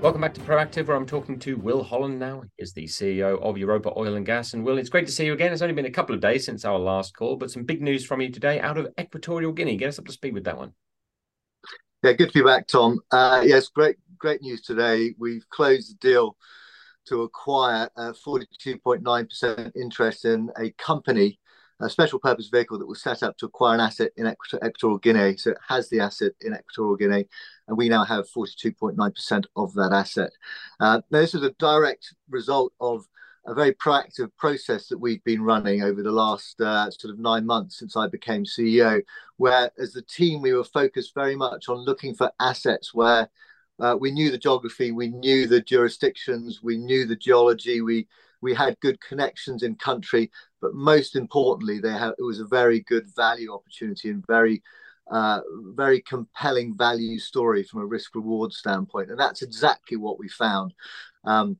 Welcome back to Proactive, where I'm talking to Will Holland now. He is the CEO of Europa Oil and Gas. And Will, it's great to see you again. It's only been a couple of days since our last call, but some big news from you today out of Equatorial Guinea. Get us up to speed with that one. Yeah, good to be back, Tom. Uh, yes, great, great news today. We've closed the deal to acquire a 42.9% interest in a company a special purpose vehicle that was set up to acquire an asset in Equatorial Guinea. So it has the asset in Equatorial Guinea, and we now have 42.9% of that asset. Uh, now, this is a direct result of a very proactive process that we've been running over the last uh, sort of nine months since I became CEO, where as the team we were focused very much on looking for assets where uh, we knew the geography, we knew the jurisdictions, we knew the geology, we we had good connections in country, but most importantly, they have, it was a very good value opportunity and very, uh, very compelling value story from a risk reward standpoint. And that's exactly what we found. Um,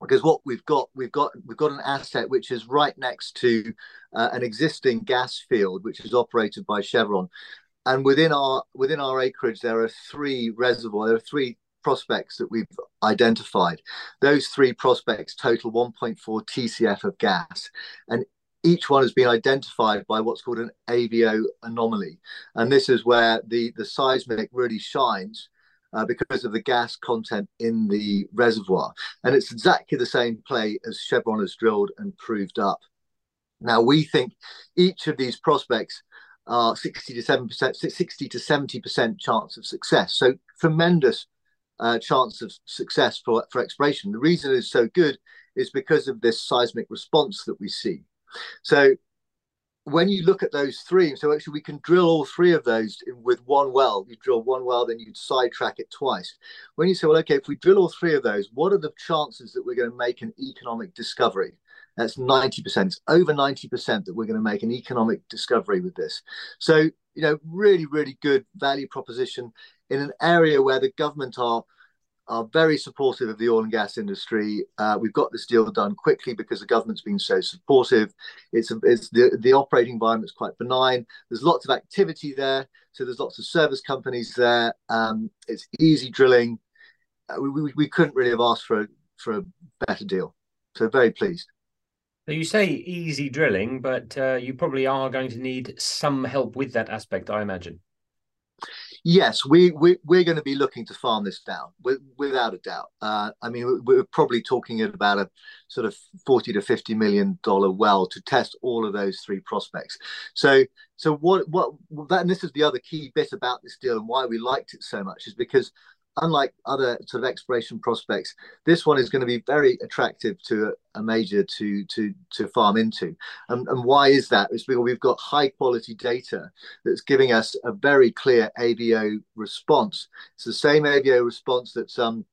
because what we've got, we've got, we've got an asset which is right next to uh, an existing gas field, which is operated by Chevron, and within our within our acreage there are three reservoirs. There are three prospects that we've identified. Those three prospects total 1.4 TCF of gas, and each one has been identified by what's called an AVO anomaly. And this is where the, the seismic really shines uh, because of the gas content in the reservoir. And it's exactly the same play as Chevron has drilled and proved up. Now, we think each of these prospects are 60 to 7%, 60 to 70% chance of success. So tremendous uh, chance of success for, for exploration. The reason it's so good is because of this seismic response that we see. So when you look at those three, so actually we can drill all three of those with one well. You drill one well, then you'd sidetrack it twice. When you say, well, okay, if we drill all three of those, what are the chances that we're going to make an economic discovery? That's 90%. It's over 90% that we're going to make an economic discovery with this. So, you know, really, really good value proposition in an area where the government are are very supportive of the oil and gas industry. Uh, we've got this deal done quickly because the government's been so supportive. It's, a, it's the, the operating environment's quite benign. There's lots of activity there. So there's lots of service companies there. Um, it's easy drilling. Uh, we, we, we, couldn't really have asked for a, for a better deal. So very pleased. You say easy drilling, but uh, you probably are going to need some help with that aspect, I imagine. Yes, we, we we're going to be looking to farm this down without a doubt. Uh, I mean, we're probably talking at about a sort of forty to fifty million dollar well to test all of those three prospects. So so what what that and this is the other key bit about this deal and why we liked it so much is because unlike other sort of exploration prospects, this one is going to be very attractive to a, major to to to farm into. And, and why is that? It's because we've got high quality data that's giving us a very clear AVO response. It's the same AVO response that's um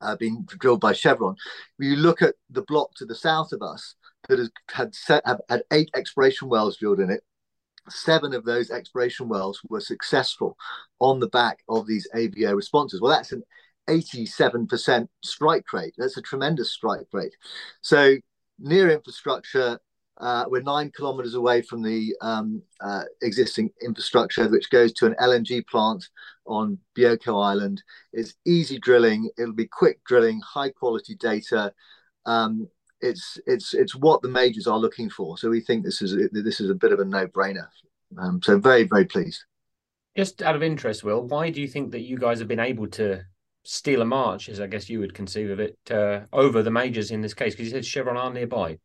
uh, been drilled by Chevron. When you look at the block to the south of us that has had set, have had eight exploration wells drilled in it seven of those exploration wells were successful on the back of these AVO responses. Well, that's an 87% strike rate. That's a tremendous strike rate. So, near infrastructure, uh, we're nine kilometers away from the um, uh, existing infrastructure, which goes to an LNG plant on Bioko Island. It's easy drilling, it'll be quick drilling, high quality data. Um, it's it's it's what the majors are looking for. So we think this is this is a bit of a no brainer. Um, so very very pleased. Just out of interest, Will, why do you think that you guys have been able to steal a march, as I guess you would conceive of it, uh, over the majors in this case? Because you said Chevron are nearby.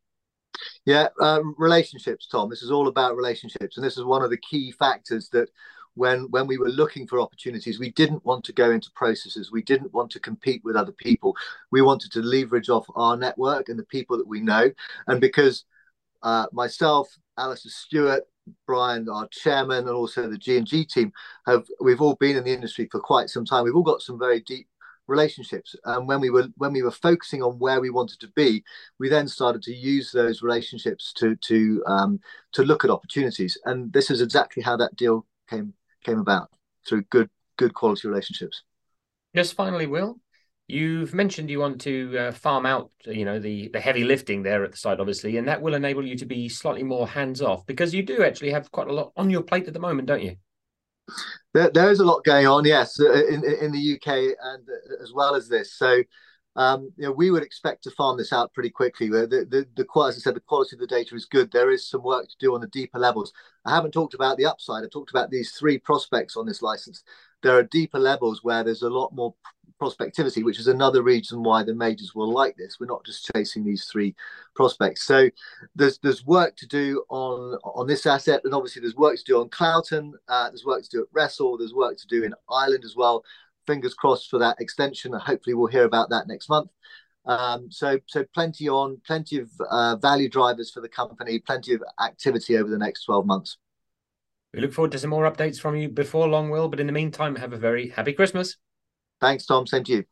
Yeah, uh, relationships, Tom. This is all about relationships, and this is one of the key factors that when when we were looking for opportunities we didn't want to go into processes. We didn't want to compete with other people. We wanted to leverage off our network and the people that we know. And because uh, myself alistair stewart brian our chairman and also the g&g team have we've all been in the industry for quite some time. We've all got some very deep relationships. And when we were when we were focusing on where we wanted to be we then started to use those relationships to to um, to look at opportunities. And this is exactly how that deal came came about through good good quality relationships. Just finally, Will, you've mentioned you want to uh, farm out, you know, the the heavy lifting there at the site, obviously, and that will enable you to be slightly more hands off because you do actually have quite a lot on your plate at the moment, don't you? There, there is a lot going on, yes, uh, in, in the UK and uh, as well as this. So, um, you know, we would expect to farm this out pretty quickly. The, the, the, as I said, the quality of the data is good. There is some work to do on the deeper levels. I haven't talked about the upside. I talked about these three prospects on this license. There are deeper levels where there's a lot more prospectivity, which is another reason why the majors will like this. We're not just chasing these three prospects. So there's there's work to do on on this asset, and obviously there's work to do on Cloughton. Uh, there's work to do at Wressle. There's work to do in Ireland as well. Fingers crossed for that extension. Hopefully we'll hear about that next month. Um, so so plenty on, plenty of uh, value drivers for the company, plenty of activity over the next 12 months. We look forward to some more updates from you before long, Will. But in the meantime, have a very happy Christmas. Thanks, Tom. Same to you.